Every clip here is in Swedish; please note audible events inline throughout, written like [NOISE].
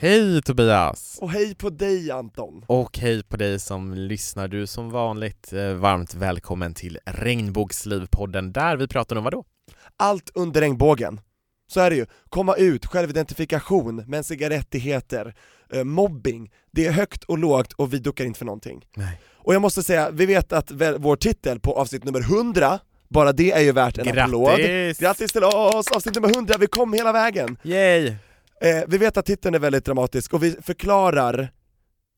Hej Tobias! Och hej på dig Anton! Och hej på dig som lyssnar. Du som vanligt eh, varmt välkommen till Regnbågslivpodden där vi pratar om vad då? Allt under regnbågen. Så är det ju. Komma ut, självidentifikation, mänskliga rättigheter, eh, mobbing. Det är högt och lågt och vi duckar inte för någonting. Nej. Och jag måste säga, vi vet att vår titel på avsnitt nummer 100, bara det är ju värt en applåd. Grattis! Grattis till oss! Avsnitt nummer 100, vi kom hela vägen! Yay! Eh, vi vet att titeln är väldigt dramatisk och vi förklarar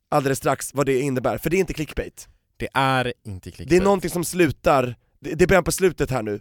alldeles strax vad det innebär, för det är inte clickbait. Det är inte clickbait. Det är någonting som slutar, det, det är början på slutet här nu,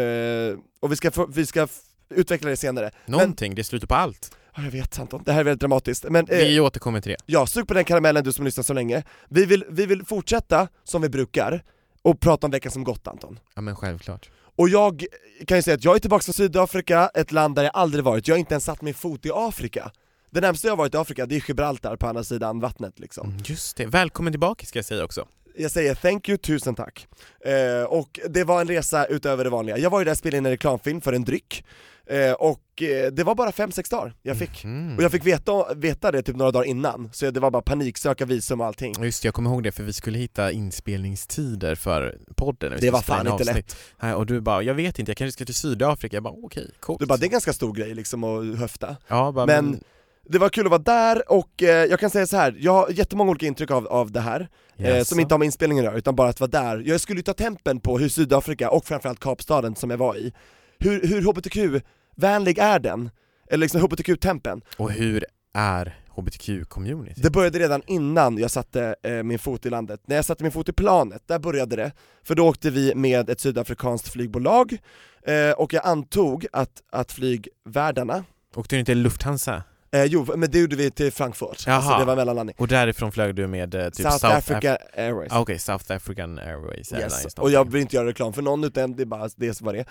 eh, och vi ska, få, vi ska utveckla det senare. Någonting, det slutar på allt. Ja, jag vet Anton, det här är väldigt dramatiskt. Men eh, Vi återkommer till det. ja, sug på den karamellen du som lyssnar så länge. Vi vill, vi vill fortsätta som vi brukar, och prata om veckan som gått Anton. Ja men självklart. Och jag kan ju säga att jag är tillbaka från Sydafrika, ett land där jag aldrig varit, jag har inte ens satt min fot i Afrika. Det närmsta jag varit i Afrika, det är Gibraltar på andra sidan vattnet liksom. Mm, Just det, välkommen tillbaka ska jag säga också. Jag säger thank you, tusen tack. Eh, och det var en resa utöver det vanliga. Jag var ju där och spelade in en reklamfilm för en dryck, eh, och eh, det var bara 5-6 dagar jag fick. Mm. Och jag fick veta, veta det typ några dagar innan, så det var bara panik, söka visum och allting. Just jag kommer ihåg det för vi skulle hitta inspelningstider för podden vi Det var fan in inte. Nej, och du bara, jag vet inte, jag kanske ska till Sydafrika. Jag bara, okej, coolt. Du bara, det är en ganska stor grej liksom att höfta. Ja, bara, Men- men... Det var kul att vara där, och eh, jag kan säga så här. jag har jättemånga olika intryck av, av det här, eh, Jaså? som inte har med inspelningen att göra, utan bara att vara där. Jag skulle ju ta tempen på hur Sydafrika, och framförallt Kapstaden som jag var i, hur, hur hbtq-vänlig är den? Eller liksom hbtq-tempen? Och hur är hbtq-community? Det började redan innan jag satte eh, min fot i landet. När jag satte min fot i planet, där började det. För då åkte vi med ett sydafrikanskt flygbolag, eh, och jag antog att, att flygvärdarna, Åkte du inte Lufthansa? Eh, jo men det gjorde vi till Frankfurt, Jaha. alltså det var mellanlandning. Och därifrån flög du med eh, typ South, Africa Airways. Ah, Okej, South African Airways Airlines Yes. Och jag vill inte göra reklam för någon utan det är bara det som var det.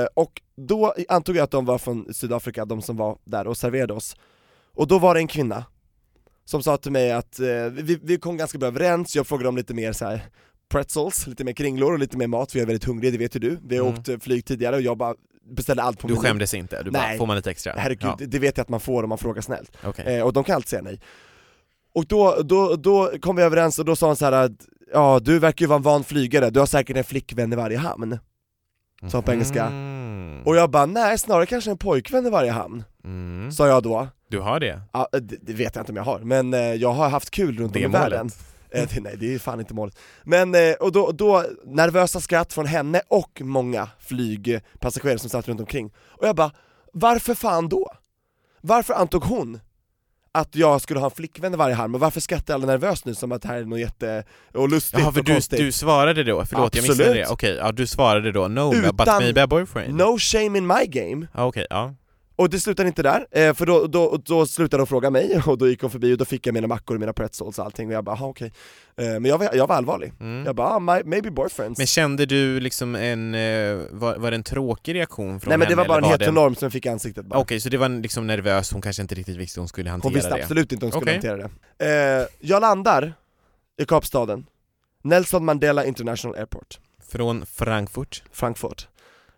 Eh, och då antog jag att de var från Sydafrika, de som var där och serverade oss. Och då var det en kvinna som sa till mig att eh, vi, vi kom ganska bra överens, jag frågade om lite mer så här pretzels, lite mer kringlor och lite mer mat för jag är väldigt hungrig, det vet ju du. Vi har Mm. åkt flyg tidigare och jag bara beställde allt på Du menyn. skämdes inte? Du bara, Nej. får man lite extra? Herregud, Ja, det, vet jag att man får om man frågar snällt. okej. Eh, och de kan alltid säga nej. Och då, då, då kom vi överens och då sa han så här att ja du verkar ju vara en van flygare, du har säkert en flickvän i varje hamn. sa på engelska. Mm. Och jag bara nej, snarare kanske en pojkvän i varje hamn, Mm. sa jag då. Du har det? Ja, det, det vet jag inte om jag har, men eh, jag har haft kul runt Det om i målet. världen. Eh, nej, det är fan inte målet. Men, eh, och då, då, nervösa skratt från henne och många flygpassagerare som satt runt omkring. Och jag bara, varför fan då? Varför antog hon att jag skulle ha en flickvän i varje hamn, och varför skrattar alla nervöst nu som att det här är något jätte... och lustigt Jaha, för och du, konstigt? du svarade då? Förlåt, jag missade Absolut. det. Okej, ja du svarade då 'No, but Utan- maybe a boyfriend' No shame in my game, Okej, ja. Och det slutade inte där, eh, för då, då, då slutade hon fråga mig, [LAUGHS] och då gick hon förbi och då fick jag mina mackor och mina pretzels och allting, och jag bara, "Aha, okej. Eh, Men jag var, jag var allvarlig. Mm. Jag bara, ah, my, maybe boyfriends. Men kände du liksom en, eh, var, var det en tråkig reaktion från Nej men det henne, var bara en det- heteronorm som jag fick i ansiktet bara. Okej, så det var liksom nervös, hon kanske inte riktigt visste hur hon skulle hantera Hon visste det? absolut inte hur hon skulle Okej. hantera det. Eh, jag landar i Kapstaden, Nelson Mandela International Airport, Från Frankfurt? Frankfurt.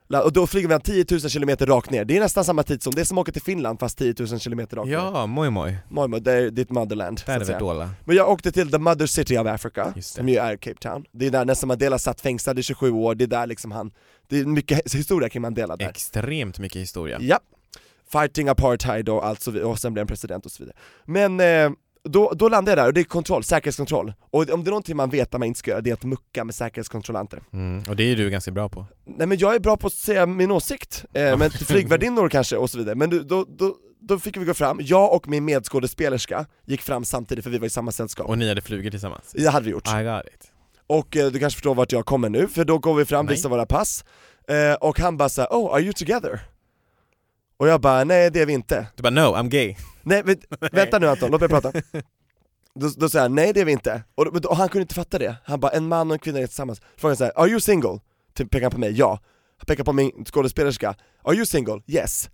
Och då flyger vi 10 000 km rakt ner, det är nästan samma tid som det som åker till Finland fast 10 000 km rakt ner. Ja, moj moj. Malmö, det är ditt motherland. Där är vi dåla. Men jag åkte till the mother city of Africa, som ju är Cape Town. Det är där Nelson Mandela satt fängslad i 27 år, det är där liksom han, det är mycket historia kring Mandela där. Extremt mycket historia. Ja. Fighting apartheid och allt så vidare, och sen blev han president och så vidare. Men eh, då, då landade jag där och det är kontroll, säkerhetskontroll. Och om det är någonting man vet att man inte ska göra, det är att mucka med säkerhetskontrollanter. Mm. Och det är du ganska bra på. Nej men jag är bra på att säga min åsikt, eh, men [LAUGHS] flygvärdinnor kanske och så vidare. Men du, då, då, då fick vi gå fram, jag och min medskådespelerska gick fram samtidigt för vi var i samma sällskap. Och ni hade flugit tillsammans? Det hade vi gjort. I got it. Och eh, du kanske förstår vart jag kommer nu, för då går vi fram, Nej. visar våra pass, eh, och han bara såhär 'Oh, are you together?' Och jag bara 'Nej det är vi inte' Du bara no, I'm gay. Nej, men, [LAUGHS] vänta nu Anton, låt mig prata. Då, då säger han nej det är vi inte, och, och, och han kunde inte fatta det. Han bara, en man och en kvinna är tillsammans. Frågan såhär, are you single? Typ pekar han på mig, ja. Han pekar på min skådespelerska, are you single? Yes.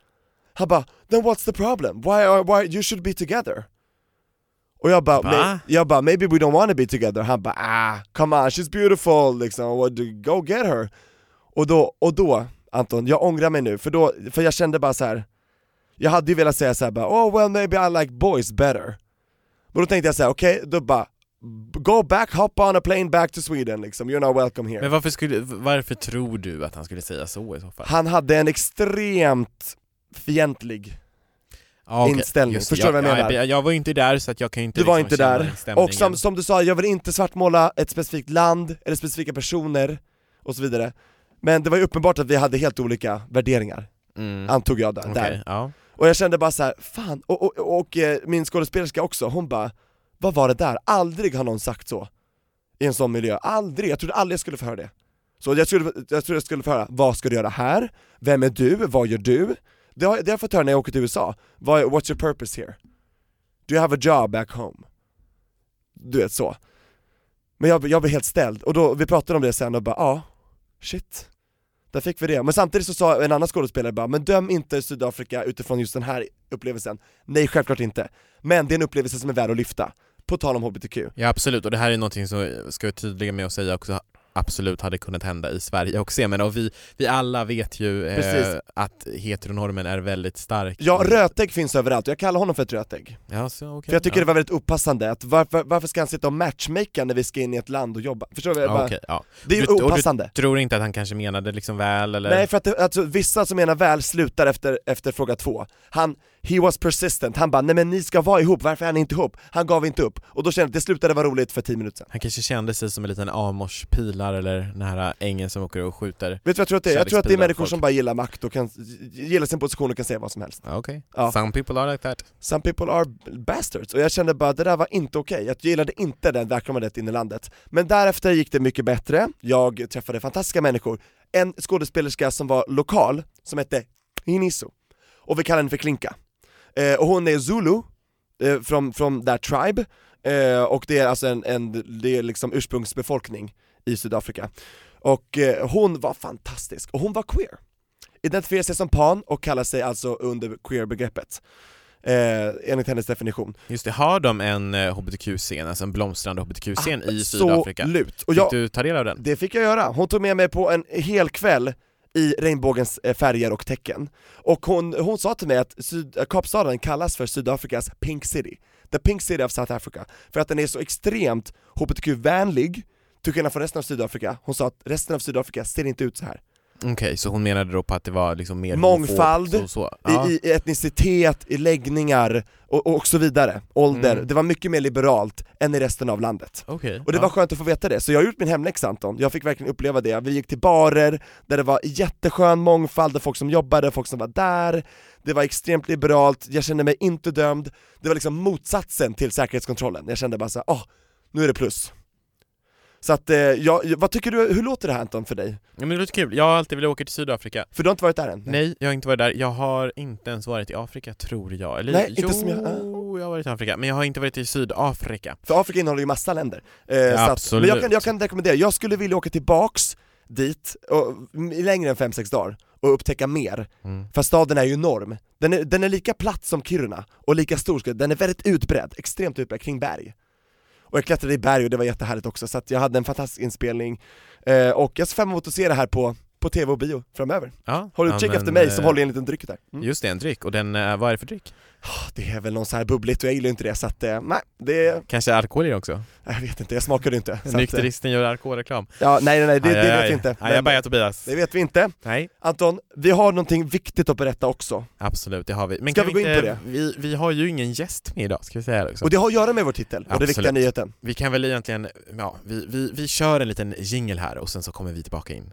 Han bara, then what's the problem? Why, are, why, you should be together. Och jag bara? "May- jag bara, maybe we don't wanna be together. Han bara, ah, come on, she's beautiful liksom, go get her. Och då, och då, Anton, jag ångrar mig nu, för, då, för jag kände bara så här. jag hade ju velat säga såhär bara, oh well maybe I like boys better. Men då tänkte jag såhär, okej, då bara, go back, hop on a plane back to Sweden liksom, you're not welcome here. Men varför, skulle, varför tror du att han skulle säga så i så fall? Han hade en extremt fientlig Ja, okej. inställning. Just. Förstår du vad jag Ja, menar? Jag, jag var ju inte där så att jag kan inte Du var liksom inte känna där, och som, som du sa, jag vill inte svartmåla ett specifikt land, eller specifika personer, och så vidare Men det var ju uppenbart att vi hade helt olika värderingar, mm. antog jag där, där. ja. Och jag kände bara så här, fan, och, och, och, eh, min skådespelerska också, hon bara Vad var det där? Aldrig har någon sagt så I en sån miljö, aldrig, jag trodde aldrig jag skulle få höra det Så jag trodde jag, trodde jag skulle få höra, vad ska du göra här? Vem är du? Vad gör du? Det har, det har jag fått höra när jag åker till USA, vad, what's your purpose here? Do you have a job back home? Du vet så Men jag, jag blev helt ställd, och då, vi pratade om det sen och bara ja, shit där fick vi det, men samtidigt så sa en annan skådespelare bara, men döm inte Sydafrika utifrån just den här upplevelsen. Nej självklart inte, men det är en upplevelse som är värd att lyfta, på tal om HBTQ ja absolut, och det här är någonting som ska vara tydliga med att säga också absolut hade kunnat hända i Sverige också, jag menar, och vi, vi alla vet ju eh, att heteronormen är väldigt stark Ja, rötägg finns överallt, jag kallar honom för ett rötägg Ja, så, okej. För jag tycker ja. det var väldigt opassande, att varför, varför ska han sitta och matchmaka när vi ska in i ett land och jobba? Förstår du? Ja, bara, okej, ja. Det är ju och du- opassande Tror inte att han kanske menade liksom väl eller? Nej för att det, alltså, vissa som menar väl slutar efter, efter fråga två Han, he was persistent, han bara nej men ni ska vara ihop, varför är ni inte ihop? Han gav inte upp, och då kände jag att det slutade vara roligt för 10 minuter sedan. Han kanske kände sig som en liten Amors-pilar eller den här ängen som åker och skjuter Vet du vad jag tror att det är? Jag tror att det är människor folk. som bara gillar makt och kan, gillar sin position och kan säga vad som helst. Okej, Ja. some people are like that. Some people are bastards, och jag kände bara att det där var inte okej, jag gillade inte den välkomnandet in i landet. Men därefter gick det mycket bättre, jag träffade fantastiska människor. En skådespelerska som var lokal, som hette Hiniso, och vi kallar henne för Klinka eh, Och hon är zulu, eh, från, från that tribe, eh, och det är alltså en, en det är liksom ursprungsbefolkning i Sydafrika Och eh, hon var fantastisk, och hon var queer Identifierar sig som pan och kallar sig alltså under queer-begreppet eh, enligt hennes definition. Just det, har de en eh, HBTQ-scen, alltså en blomstrande HBTQ-scen i Sydafrika? Absolut! Och Fick jag, du ta del av den? det fick jag göra, hon tog med mig på en hel kväll i regnbågens eh, färger och tecken. Och hon, hon sa till mig att Syd, eh, Kapstaden kallas för Sydafrikas Pink City, the Pink City of South Africa, för att den är så extremt HBTQ-vänlig, till skillnad från resten av Sydafrika. Hon sa att resten av Sydafrika ser inte ut så här. Okej, så hon menade då på att det var liksom mer Mångfald, och så? Ja. I, I etnicitet, i läggningar och, och så vidare, ålder. Mm. Det var mycket mer liberalt än i resten av landet. Okej, Och det ja. var skönt att få veta det, så jag har gjort min hemläxa Anton, jag fick verkligen uppleva det. Vi gick till barer, där det var jätteskön mångfald, där folk som jobbade, folk som var där, det var extremt liberalt, jag kände mig inte dömd, det var liksom motsatsen till säkerhetskontrollen. Jag kände bara såhär, åh, nu är det plus. Så att, eh, jag, vad tycker du, hur låter det här Anton för dig? Ja, men det låter kul, jag har alltid velat åka till Sydafrika För du har inte varit där än? Nej, jag har inte varit där, jag har inte ens varit i Afrika tror jag, eller Nej, inte jo, som jag- jag har varit i Afrika, men jag har inte varit i Sydafrika För Afrika innehåller ju massa länder. Eh, så att, absolut. men jag kan, jag kan rekommendera, jag skulle vilja åka tillbaks dit, och, längre än 5-6 dagar, och upptäcka mer. Mm. För staden är ju enorm. Den är, den är lika platt som Kiruna, och lika stor, den är väldigt utbredd, extremt utbredd, kring berg. Och jag klättrade i berg och det var jättehärligt också, så att jag hade en fantastisk inspelning. Eh, och jag ser fram emot att se det här på, på tv och bio framöver. Ja, Håll ja, utkik men, efter mig som eh, håller i en liten dryck där. Mm. Just det, en dryck, och den, eh, vad är det för dryck? Det är väl någon så här bubbligt och jag gillar inte det, så att eh, nej, det, Kanske alkohol i det också? jag vet inte, jag smakade inte. Nykteristen gör alkoholreklam ja, nej nej nej, det, Aj, det vet aj. vi inte. Nej, jag bajar Tobias Det vet vi inte. Nej, Anton, vi har någonting viktigt att berätta också. absolut, det har vi Men Ska kan vi gå in på det? Vi, vi har ju ingen gäst med idag, ska vi säga det också Och det har att göra med vår titel, och det Absolut. viktiga nyheten. Vi kan väl egentligen, ja, vi, vi, vi kör en liten jingle här och sen så kommer vi tillbaka in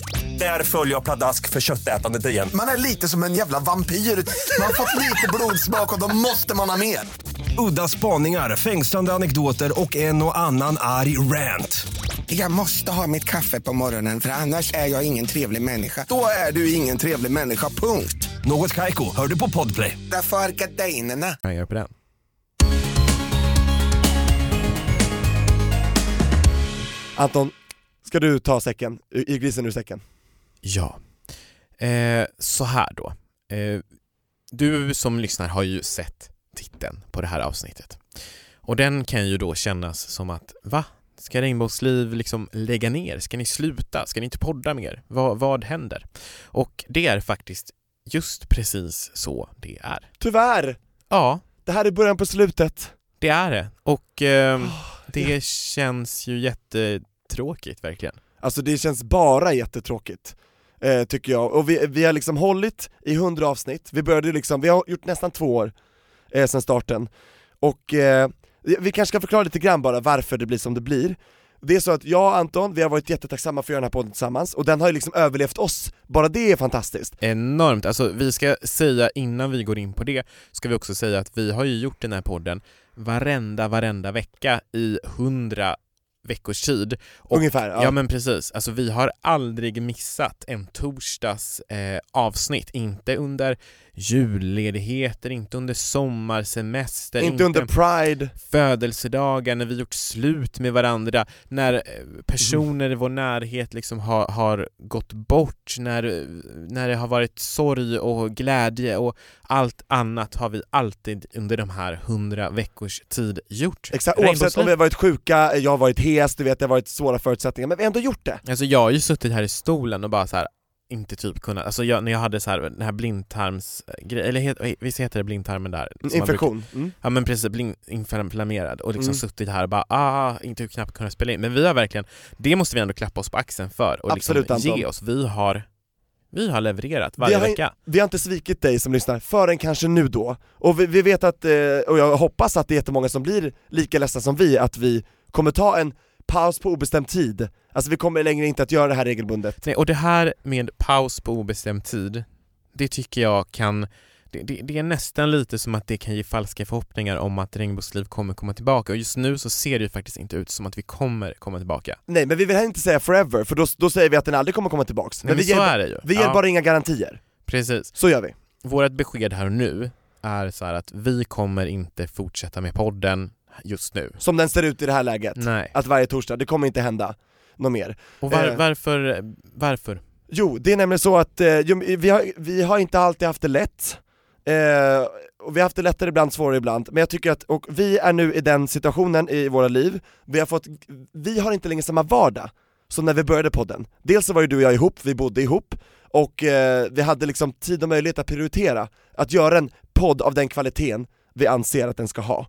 Där följer jag pladask för köttätandet igen. Man är lite som en jävla vampyr. Man har fått lite blodsmak och då måste man ha mer. Udda spaningar, fängslande anekdoter och en och annan arg rant. Jag måste ha mitt kaffe på morgonen för annars är jag ingen trevlig människa. Då är du ingen trevlig människa, punkt. Något Kaiko, hör du på Podplay. Därför är gardinerna. jag göra på den. Anton, ska du ta säcken, i grisen ur säcken? Ja. Eh, så här då. Eh, du som lyssnar har ju sett titeln på det här avsnittet. Och den kan ju då kännas som att, va? Ska Regnbågsliv liksom lägga ner? Ska ni sluta? Ska ni inte podda mer? Vad, vad händer? Och det är faktiskt just precis så det är. Tyvärr! Ja, Det här är början på slutet. det är det. Och ehm, det känns ju jättetråkigt verkligen. Alltså det känns bara jättetråkigt, eh, tycker jag. Och vi, vi har liksom hållit i 100 avsnitt, vi började liksom, vi har gjort nästan två år eh, sedan starten. Och eh, vi kanske ska förklara lite grann bara varför det blir som det blir. Det är så att jag och Anton, vi har varit jättetacksamma för att göra den här podden tillsammans, och den har ju liksom överlevt oss, bara det är fantastiskt. Enormt, alltså vi ska säga innan vi går in på det, ska vi också säga att vi har ju gjort den här podden varenda, varenda vecka i hundra veckors tid. Och, Ungefär, ja. ja. men precis, alltså vi har aldrig missat en torsdags eh, avsnitt, inte under julledigheter, inte under sommarsemester, Inte under Pride, födelsedagar, när vi gjort slut med varandra, när eh, personer i vår närhet liksom har, har gått bort, när, när det har varit sorg och glädje och allt annat har vi alltid under de här hundra veckors tid gjort. exakt, oavsett om vi har varit sjuka, jag har varit hes, du vet det har varit svåra förutsättningar, men vi har ändå gjort det. Alltså jag har ju suttit här i stolen och bara så här inte typ kunnat, alltså jag, när jag hade så här, den här blindtarmsgrejen, eller het, visst heter det blindtarmen där? man brukar- Infektion. Mm. Ja men precis, blind, inflammerad och liksom Mm. suttit här och bara ah, inte knappt kunnat spela in. Men vi har verkligen, det måste vi ändå klappa oss på axeln för och Absolut, liksom Anton. ge oss. Vi har, vi har levererat Vi varje har- vecka. Vi har inte svikit dig som lyssnar, förrän kanske nu då. Och vi, vi vet att, eh, och jag hoppas att det är jättemånga som blir lika ledsna som vi, att vi kommer ta en paus på obestämd tid. Alltså vi kommer längre inte att göra det här regelbundet. Nej, och det här med paus på obestämd tid, det tycker jag kan det, det, det är nästan lite som att det kan ge falska förhoppningar om att Regnbågsliv kommer komma tillbaka och just nu så ser det ju faktiskt inte ut som att vi kommer komma tillbaka. Nej men vi vill heller inte säga forever, för då, då säger vi att den aldrig kommer komma tillbaks. Men, vi, så ger, är det ju. vi ger Ja, bara inga garantier. Precis. Så gör vi. Vårt besked här och nu är så att vi kommer inte fortsätta med podden just nu. Som den ser ut i det här läget. Nej. Att varje torsdag, det kommer inte hända något mer. Och var, Eh. varför, varför? Jo, det är nämligen så att eh, vi, har, vi har inte alltid haft det lätt, eh, och vi har haft det lättare ibland, svårare ibland, men jag tycker att, och vi är nu i den situationen i våra liv, vi har fått, vi har inte längre samma vardag som när vi började podden. Dels så var ju du och jag ihop, vi bodde ihop, och eh, vi hade liksom tid och möjlighet att prioritera, att göra en podd av den kvaliteten vi anser att den ska ha.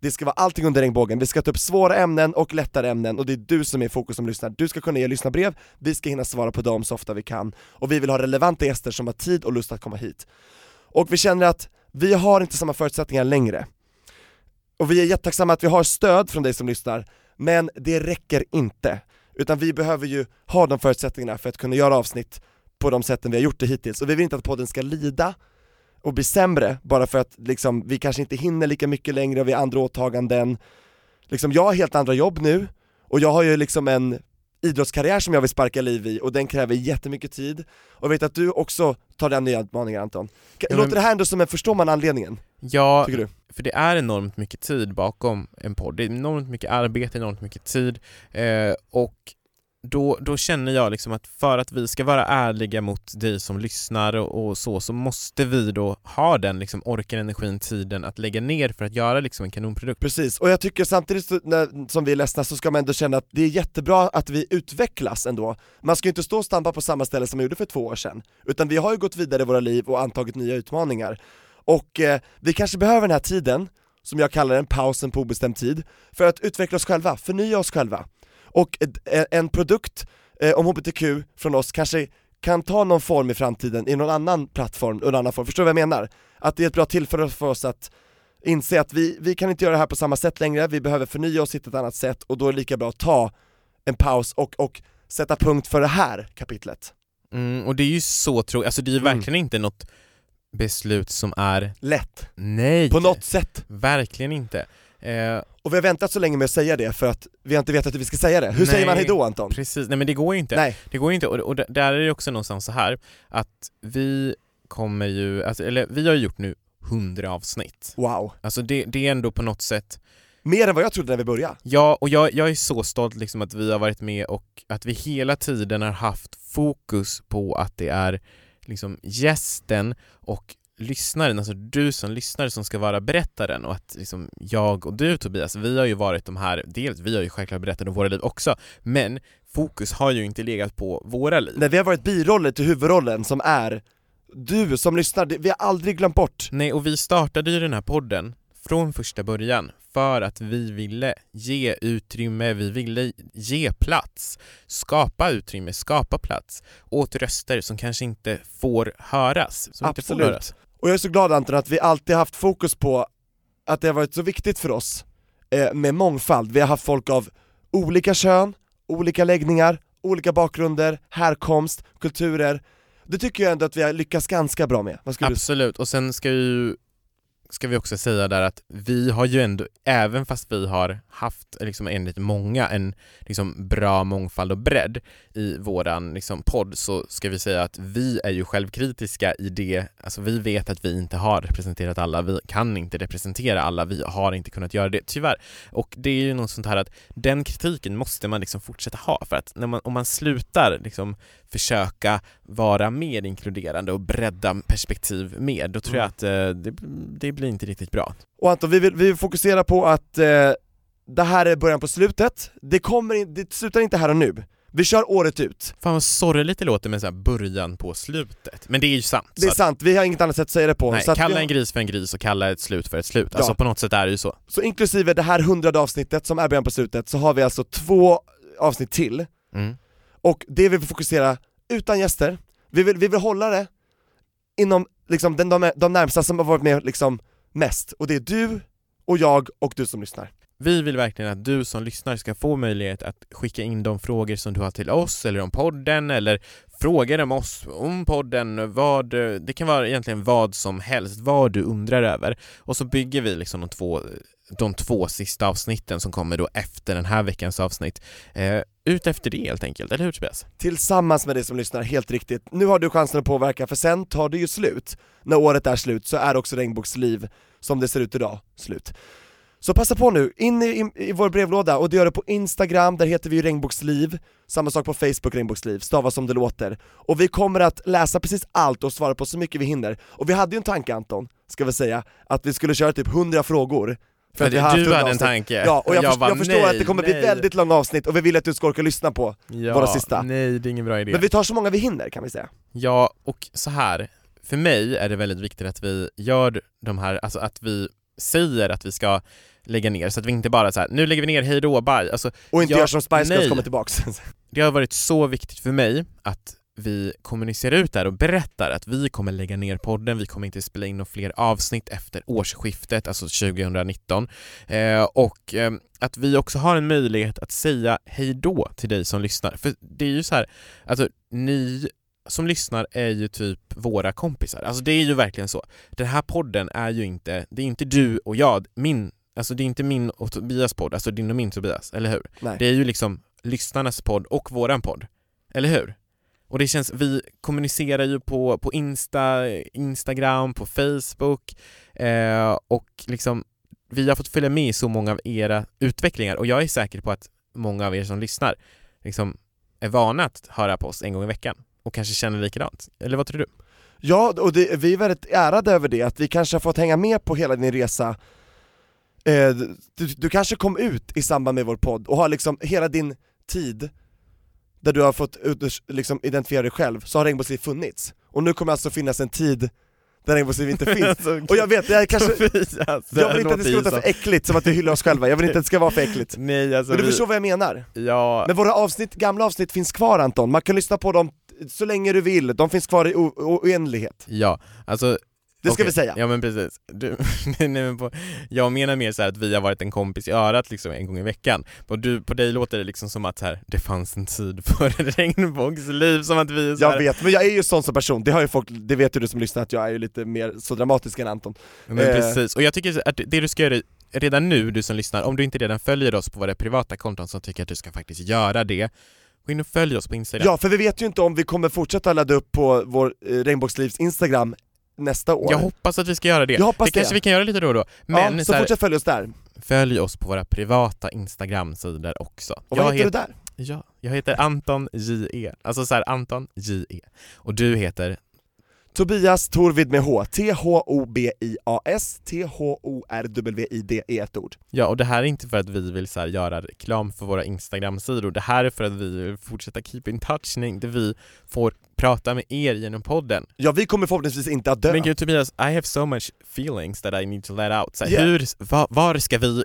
Det ska vara allting under regnbågen, vi ska ta upp svåra ämnen och lättare ämnen och det är du som är i fokus som lyssnar. Du ska kunna ge lyssnarbrev, vi ska hinna svara på dem så ofta vi kan och vi vill ha relevanta gäster som har tid och lust att komma hit. Och vi känner att vi har inte samma förutsättningar längre. Och vi är jättetacksamma att vi har stöd från dig som lyssnar, men det räcker inte. Utan vi behöver ju ha de förutsättningarna för att kunna göra avsnitt på de sätten vi har gjort det hittills. Och vi vill inte att podden ska lida och bli sämre bara för att liksom, vi kanske inte hinner lika mycket längre och vi har andra åtaganden. Liksom, jag har helt andra jobb nu, och jag har ju liksom en idrottskarriär som jag vill sparka liv i och den kräver jättemycket tid. Och jag vet att du också tar den nya utmaningen Anton. Ka- Ja, men- Låter det här ändå som en, förstår man anledningen? Ja, Tycker du? för det är enormt mycket tid bakom en podd. Det är enormt mycket arbete, enormt mycket tid eh, och då, då känner jag liksom att för att vi ska vara ärliga mot dig som lyssnar och, och så, så måste vi då ha den liksom orken, energin, tiden att lägga ner för att göra liksom en kanonprodukt. Precis, och jag tycker samtidigt så, när, som vi är ledsna så ska man ändå känna att det är jättebra att vi utvecklas ändå. Man ska ju inte stå och stampa på samma ställe som man gjorde för två år sedan, utan vi har ju gått vidare i våra liv och antagit nya utmaningar. Och eh, vi kanske behöver den här tiden, som jag kallar den, pausen på obestämd tid, för att utveckla oss själva, förnya oss själva. Och en produkt om HBTQ från oss kanske kan ta någon form i framtiden i någon annan plattform, någon annan form, förstår du vad jag menar? Att det är ett bra tillfälle för oss att inse att vi, vi kan inte göra det här på samma sätt längre, vi behöver förnya oss, hitta ett annat sätt och då är det lika bra att ta en paus och, och sätta punkt för det här kapitlet. Mm, och det är ju så tråkigt, alltså det är ju Mm. verkligen inte något beslut som är Lätt, nej, på något sätt. verkligen inte. Eh, Och vi har väntat så länge med att säga det för att vi har inte vetat hur vi ska säga det. Hur säger Nej. man hejdå Anton? precis, nej men det går ju inte. Nej, Det går ju inte, och, och där är det också någonstans så här att vi kommer ju, alltså, eller vi har ju gjort nu 100 avsnitt. wow. Alltså det, det är ändå på något sätt, Mer än vad jag trodde när vi började. ja, och jag, jag är så stolt liksom att vi har varit med och att vi hela tiden har haft fokus på att det är liksom gästen och lyssnaren, alltså du som lyssnare som ska vara berättaren och att liksom jag och du Tobias, vi har ju varit de här, dels vi har ju självklart berättat om våra liv också, men fokus har ju inte legat på våra liv. När vi har varit biroller till huvudrollen som är du som lyssnar, vi har aldrig glömt bort. Nej, och vi startade ju den här podden från första början för att vi ville ge utrymme, vi ville ge plats, skapa utrymme, skapa plats åt röster som kanske inte får höras. Som Inte får Absolut. höras. Och jag är så glad Anton att vi alltid haft fokus på att det har varit så viktigt för oss eh, med mångfald. Vi har haft folk av olika kön, olika läggningar, olika bakgrunder, härkomst, kulturer. Det tycker jag ändå att vi har lyckats ganska bra med. Vad skulle du Absolut, och sen ska ju ska vi också säga där att vi har ju ändå, även fast vi har haft liksom enligt många en liksom bra mångfald och bredd i våran liksom podd så ska vi säga att vi är ju självkritiska i det, alltså vi vet att vi inte har representerat alla, vi kan inte representera alla, vi har inte kunnat göra det, tyvärr. Och det är ju något sånt här att den kritiken måste man liksom fortsätta ha för att när man, om man slutar liksom försöka vara mer inkluderande och bredda perspektiv mer, då tror jag att eh, det, det blir inte riktigt bra. Och Anton, vi vill, vi vill fokusera på att eh, det här är början på slutet, det, kommer in, det slutar inte här och nu. Vi kör året ut. Fan vad sorgligt det låter med så början på slutet, men det är ju sant. Det är sant, vi har inget annat sätt att säga det på. nej, kalla vi, en gris för en gris och kalla ett slut för ett slut. Ja. Alltså på något sätt är det ju så. så inklusive det här hundrade avsnittet som är början på slutet, så har vi alltså två avsnitt till, Mm och det vill vi fokusera utan gäster, vi vill, vi vill hålla det inom liksom, den, de, de närmsta som har varit med liksom mest, och det är du, och jag, och du som lyssnar. Vi vill verkligen att du som lyssnar ska få möjlighet att skicka in de frågor som du har till oss eller om podden eller frågor om oss, om podden, vad, det kan vara egentligen vad som helst, vad du undrar över. Och så bygger vi liksom de två, de två sista avsnitten som kommer då efter den här veckans avsnitt, eh, ut efter det helt enkelt, eller hur Tobias? Tillsammans med dig som lyssnar, helt riktigt. Nu har du chansen att påverka, för sen tar det ju slut. När året är slut så är också Regnbågsliv, som det ser ut idag, slut. Så passa på nu, in i, i, i vår brevlåda och det gör det på Instagram, där heter vi ju Regnbågsliv, samma sak på Facebook Regnbågsliv, stavas som det låter. Och vi kommer att läsa precis allt och svara på så mycket vi hinner. Och vi hade ju en tanke Anton, ska vi säga, att vi skulle köra typ 100 frågor. För att du 100 hade en avsnitt. tanke. Ja, och jag, jag först, jag förstår nej, att det kommer bli nej. väldigt långa avsnitt och vi vill att du ska orka lyssna på Ja, våra sista. Nej, det är ingen bra idé. Men vi tar så många vi hinner kan vi säga. Ja, och så här. För mig är det väldigt viktigt att vi gör de här, alltså att vi säger att vi ska lägga ner, så att vi inte bara så här, nu lägger vi ner, hej då, bye. Alltså, Och inte Ja, gör som Spice Girls kommer tillbaks. [LAUGHS] det har varit så viktigt för mig att vi kommunicerar ut där och berättar att vi kommer lägga ner podden, vi kommer inte spela in några fler avsnitt efter årsskiftet, alltså 2019. Eh, och eh, att vi också har en möjlighet att säga hej då till dig som lyssnar. För det är ju så här, alltså ni som lyssnar är ju typ våra kompisar. Alltså det är ju verkligen så. Den här podden är ju inte, det är inte du och jag, min, alltså det är inte min och Tobias podd, alltså din och min Tobias, eller hur? Nej. Det är ju liksom lyssnarnas podd och våran podd, eller hur? Och det känns, vi kommunicerar ju på, på Insta, Instagram, på Facebook eh, och liksom vi har fått följa med i så många av era utvecklingar och jag är säker på att många av er som lyssnar liksom är vana att höra på oss en gång i veckan och kanske känner likadant. Eller vad tror du? Ja, och det, vi är väldigt ärade över det, att vi kanske har fått hänga med på hela din resa eh, du, du kanske kom ut i samband med vår podd och har liksom hela din tid där du har fått ut- liksom identifiera dig själv, så har Regnbågsliv funnits. Och nu kommer alltså finnas en tid där Regnbågsliv inte [LAUGHS] finns. Och jag vet, jag kanske, Tobias, jag vill inte att det ska låta för äckligt, som att vi hyllar oss själva, jag vill inte att det ska vara för äckligt. [LAUGHS] Nej alltså Men du vi, förstår vad jag menar? ja, Men våra avsnitt, gamla avsnitt finns kvar Anton, man kan lyssna på dem så länge du vill, de finns kvar i oändlighet. ja, alltså Det ska Okej, vi säga. Ja men precis. Du, [LAUGHS] nej, men på, jag menar mer så här att vi har varit en kompis i örat liksom en gång i veckan. Och du, på dig låter det liksom som att här, det fanns en tid [LAUGHS] för regnbågsliv, som att vi är så Jag här, vet, men jag är ju sån som person, det har ju folk, det vet ju du som lyssnar att jag är ju lite mer så dramatisk än Anton. Men Eh. precis, och jag tycker att det du ska göra redan nu, du som lyssnar, om du inte redan följer oss på våra privata konton så tycker jag att du ska faktiskt göra det. Gå in och följ oss på Instagram. Ja, för vi vet ju inte om vi kommer fortsätta ladda upp på vår eh, Regnbågslivs Instagram nästa år. Jag hoppas att vi ska göra det. Jag hoppas det kanske det. vi kan göra lite då och då. Men ja, så så här, fortsätt följa oss där. följ oss på våra privata Instagram-sidor också. Och vad Jag heter du där? Ja, jag heter Anton J.E. Alltså så här, Anton J.E. Och du heter? Tobias Torvid med H, T-H-O-B-I-A-S, T-H-O-R-W-I-D är ett ord. Ja, och det här är inte för att vi vill så göra reklam för våra Instagram-sidor. Det här är för att vi vill fortsätta keep in touch, där vi får prata med er genom podden. Ja, vi kommer förhoppningsvis inte att dö. Men gud Tobias, I have so much feelings that I need to let out. Så Yeah. hur, va, var ska vi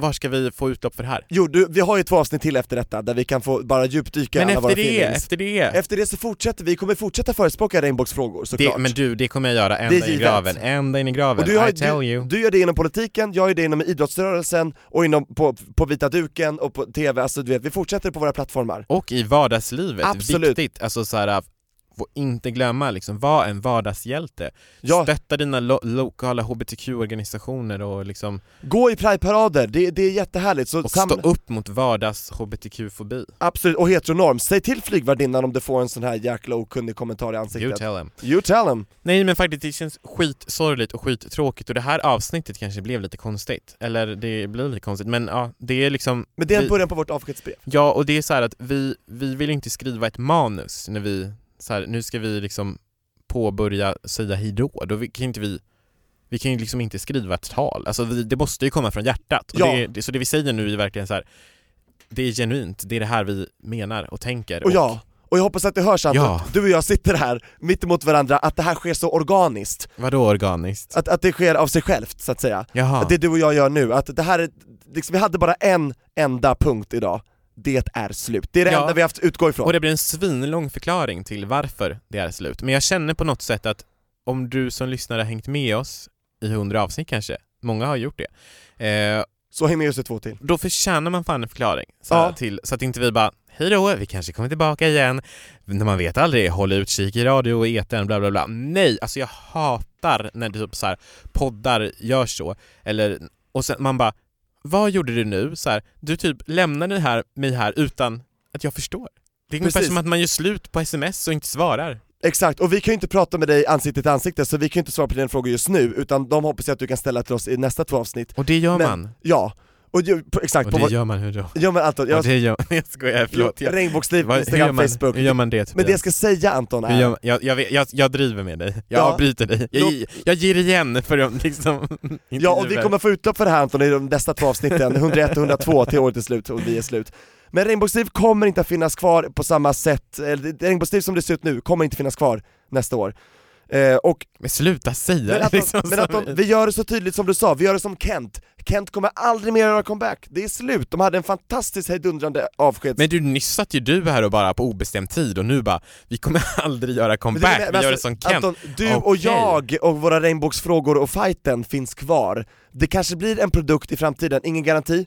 var ska vi få utlopp för det här? Jo, du, vi har ju två avsnitt till efter detta där vi kan få bara djupdyka Men alla våra efter det, feelings. efter det! Efter det så fortsätter vi, kommer fortsätta förespråka regnbågsfrågor såklart. det men du, det kommer jag göra ända in i graven, ända in i graven, och du, har, I tell du, you. du gör det inom politiken, jag gör det inom idrottsrörelsen och inom, på, på vita duken och på TV, alltså du vet, vi fortsätter på våra plattformar. Och i vardagslivet, Absolut. viktigt, alltså så här, får inte glömma liksom, var en vardagshjälte. Ja. Stötta dina lo- lokala hbtq-organisationer och liksom, Gå i prideparader, det, det är jättehärligt. Så och stå upp mot vardags hbtq-fobi. Absolut, och heteronorm. Säg till flygvärdinnan om du får en sån här jäkla okunnig kommentar i ansiktet. You tell them. You tell them. Nej men faktiskt, det känns skitsorgligt och skittråkigt och det här avsnittet kanske blev lite konstigt. Eller det blir lite konstigt, men ja, det är liksom Men det är en början på vårt avskedsbrev. Ja, och det är så här att vi, vi vill inte skriva ett manus när vi, så här, nu ska vi liksom påbörja säga hejdå, då kan inte vi vi kan ju liksom inte skriva ett tal, alltså vi, det måste ju komma från hjärtat. Och Ja. det, det, så det vi säger nu är verkligen så här. det är genuint, det är det här vi menar och tänker. Och ja, och jag hoppas att det hörs Anton, Ja. du och jag sitter här mitt emot varandra, att det här sker så organiskt. Vadå organiskt? Att, att det sker av sig självt, så att säga. Jaha. Att det du och jag gör nu, att det här är, liksom, vi hade bara en enda punkt idag. Det är slut. Det är det Ja. enda vi har haft utgå ifrån. Och det blir en svinlång förklaring till varför det är slut. Men jag känner på något sätt att om du som lyssnare har hängt med oss i hundra avsnitt kanske, många har gjort det, eh, Så häng med oss i två till. då förtjänar man fan en förklaring. Så, Ja. till, så att inte vi bara Hej då, vi kanske kommer tillbaka igen. När man vet aldrig, håll utkik i radio och etern, bla bla bla. Nej, alltså jag hatar när typ så här, poddar gör så. Eller, och sen man bara, vad gjorde du nu? Så här, du typ lämnade här, mig här utan att jag förstår. Det är ungefär som att man gör slut på sms och inte svarar. Exakt, och vi kan ju inte prata med dig ansikte till ansikte så vi kan ju inte svara på dina frågor just nu, utan de hoppas jag att du kan ställa till oss i nästa två avsnitt. Och det gör Men- man. Ja, och ju, på, exakt, Och på det vår, gör man hur då? ja men Anton, Och jag, det gör, [LAUGHS] jag skojar, förlåt. Jag, regnbågsliv, vad- Instagram, man, Facebook. hur gör man det? Men det jag ska säga Anton är, jag, jag, vet- jag, jag driver med dig, jag Ja. avbryter dig, jag, Låt- jag ger igen för de liksom [LAUGHS] ja och vi kommer få utlopp för det här Anton i de nästa två avsnitten, 101 och 102 till året är slut och vi är slut. Men Regnbågsliv kommer inte att finnas kvar på samma sätt, eller Regnbågsliv som det ser ut nu kommer inte finnas kvar nästa år. Eh, och Men sluta säga Men Anton, liksom men som- Anton, vi gör det så tydligt som du sa, vi gör det som Kent. Kent kommer aldrig mer göra comeback, det är slut. De hade en fantastisk hejdundrande avskeds... Men du, nyss satt ju du här och bara på obestämd tid och nu bara, vi kommer [LAUGHS] aldrig göra comeback, Men vi gör det alltså, som Ken. Anton, du och Okej. jag och våra regnbågsfrågor och fighten finns kvar. Det kanske blir en produkt i framtiden, ingen garanti.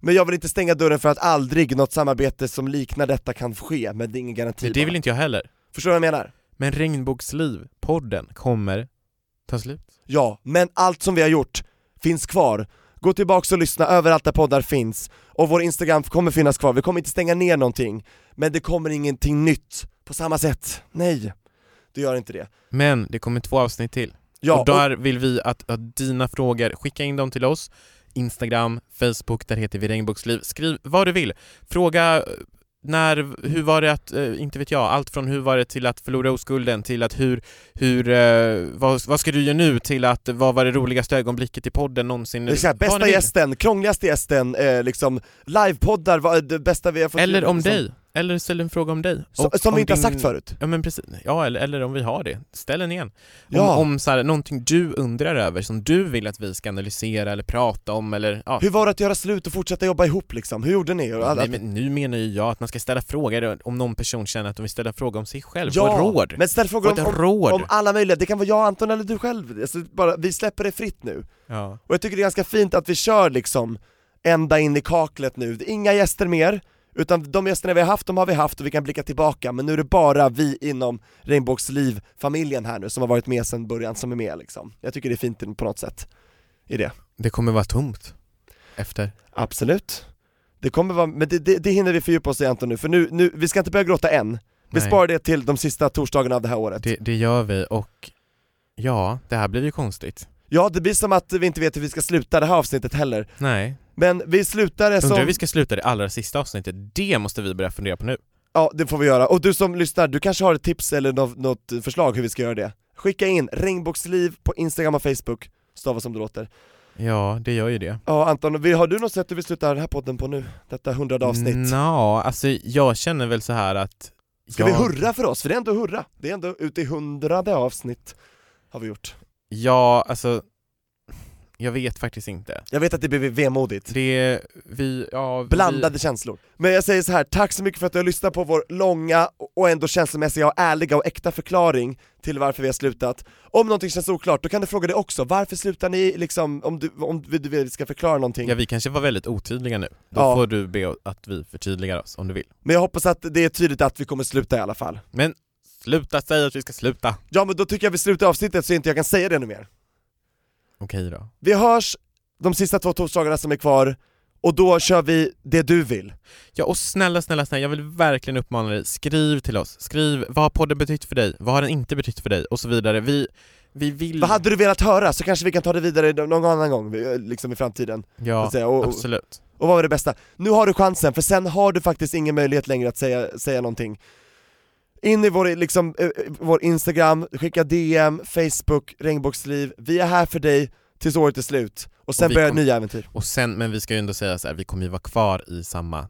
Men jag vill inte stänga dörren för att aldrig något samarbete som liknar detta kan ske, men det är ingen garanti Men det vill inte jag heller. Förstår du vad jag menar? Men Regnbågsliv, podden, kommer ta slut. Ja, men allt som vi har gjort finns kvar. Gå tillbaks och lyssna överallt där poddar finns, och vår Instagram kommer finnas kvar, vi kommer inte stänga ner någonting, men det kommer ingenting nytt på samma sätt. Nej, det gör inte det. Men det kommer två avsnitt till. Ja, och där vill vi att, att dina frågor, skicka in dem till oss. Instagram, Facebook, där heter vi Regnbågsliv. Skriv vad du vill. Fråga när, hur var det att, eh, inte vet jag, allt från hur var det till att förlora oskulden till att hur, hur, eh, vad, vad ska du göra nu till att vad var det roligaste ögonblicket i podden någonsin? Exakt, Vad bästa gästen, krångligaste gästen, eh, liksom livepoddar, vad det bästa vi har fått Eller om liksom. dig. Eller ställ en fråga om dig. Så, som om vi inte har din- sagt förut. Ja men precis, ja eller, eller om vi har det, ställ den igen. Om, Ja. om så här, någonting du undrar över, som du vill att vi ska analysera eller prata om eller ja. Hur var det att göra slut och fortsätta jobba ihop liksom? Hur gjorde ni? Alla- Nej, men nu menar ju jag att man ska ställa frågor om någon person känner att de vill ställa frågor om sig själv, få Ja, råd. men ställ frågor Få om, om, råd. om alla möjliga, det kan vara jag, Anton eller du själv, alltså bara, vi släpper det fritt nu. Ja. Och jag tycker det är ganska fint att vi kör liksom ända in i kaklet nu, inga gäster mer, utan de gästerna vi har haft, de har vi haft och vi kan blicka tillbaka, men nu är det bara vi inom Regnbågsliv-familjen här nu som har varit med sedan början som är med liksom. Jag tycker det är fint på något sätt, i det. Det kommer vara tomt efter. Absolut. Det kommer vara, men det, det, det hinner vi fördjupa oss i Anton nu, för nu, nu, vi ska inte börja gråta än. Vi Nej. sparar det till de sista torsdagarna av det här året. Det, det gör vi och ja, det här blir ju konstigt. Ja, det blir som att vi inte vet hur vi ska sluta det här avsnittet heller. Nej. Men vi slutar det Undrar som... hur vi ska sluta det allra sista avsnittet, det måste vi börja fundera på nu. Ja, det får vi göra. Och du som lyssnar, du kanske har ett tips eller något, förslag hur vi ska göra det? Skicka in regnbågsliv på Instagram och Facebook, stava som det låter. Ja, det gör ju det. Ja Anton, har du något sätt du vill sluta den här podden på nu? Detta hundrade avsnitt? Nå, alltså jag känner väl så här att Ska jag, vi hurra för oss? För det är ändå hurra, det är ändå ute i hundrade avsnitt har vi gjort. Ja, alltså jag vet faktiskt inte. Jag vet att det blir vemodigt. Det vi, ja, Blandade vi, känslor. Men jag säger så här, tack så mycket för att du har lyssnat på vår långa och ändå känslomässiga och ärliga och äkta förklaring till varför vi har slutat. Om någonting känns oklart, då kan du fråga det också. Varför slutar ni liksom, om du, om du vill ska förklara någonting? Ja, vi kanske var väldigt otydliga nu. Då Ja. får du be att vi förtydligar oss om du vill. Men jag hoppas att det är tydligt att vi kommer sluta i alla fall. Men sluta säga att vi ska sluta. Ja men då tycker jag vi slutar avsnittet så inte jag kan säga det ännu mer. Okej då. Vi hörs de sista två torsdagarna som är kvar, och då kör vi det du vill. Ja och snälla, snälla, snälla, jag vill verkligen uppmana dig, skriv till oss. Skriv, vad har podden betytt för dig? Vad har den inte betytt för dig? Och så vidare. Vi, vi vill... Vad hade du velat höra? Så kanske vi kan ta det vidare någon annan gång, liksom i framtiden. Ja. Och, och, absolut. och vad var det bästa? Nu har du chansen, för sen har du faktiskt ingen möjlighet längre att säga, säga någonting. In i vår, liksom, eh, vår Instagram, skicka DM, Facebook, regnbågsliv. Vi är här för dig tills året är slut. Och sen vi börjar kom- nya äventyr. Och sen, men vi ska ju ändå säga så här, vi kommer ju vara kvar i samma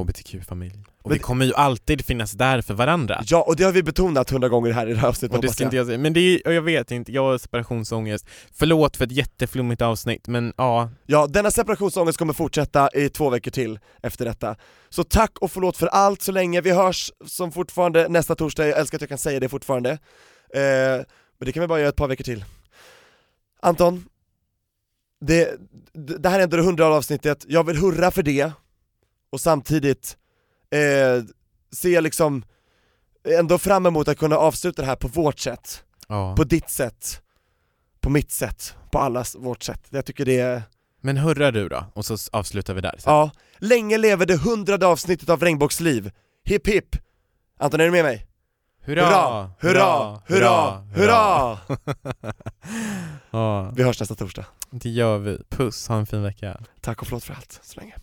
HBTQ-familj. Och vi kommer ju alltid finnas där för varandra. Ja, och det har vi betonat hundra gånger här i det här avsnittet Och det ska inte jag säga, men det är, och jag vet inte, jag har separationsångest. Förlåt för ett jätteflummigt avsnitt, men ja, Ja, denna separationsångest kommer fortsätta i två veckor till efter detta. Så tack och förlåt för allt så länge, vi hörs som fortfarande nästa torsdag, jag älskar att jag kan säga det fortfarande. Eh, men det kan vi bara göra ett par veckor till. Anton, det, det här är ändå det hundrade avsnittet, jag vill hurra för det, och samtidigt eh, jag liksom ändå fram emot att kunna avsluta det här på vårt sätt, ja. på ditt sätt, på mitt sätt, på allas vårt sätt. Jag tycker det är Men hurra du då, och så avslutar vi där. sen. Ja, länge lever det hundrade avsnittet av Regnbågsliv. Hipp hipp! Anton, är du med mig? Hurra! Hurra! Hurra! Hurra! [LAUGHS] Ja, Vi hörs nästa torsdag. det gör vi. Puss, ha en fin vecka. Tack och förlåt för allt, så länge.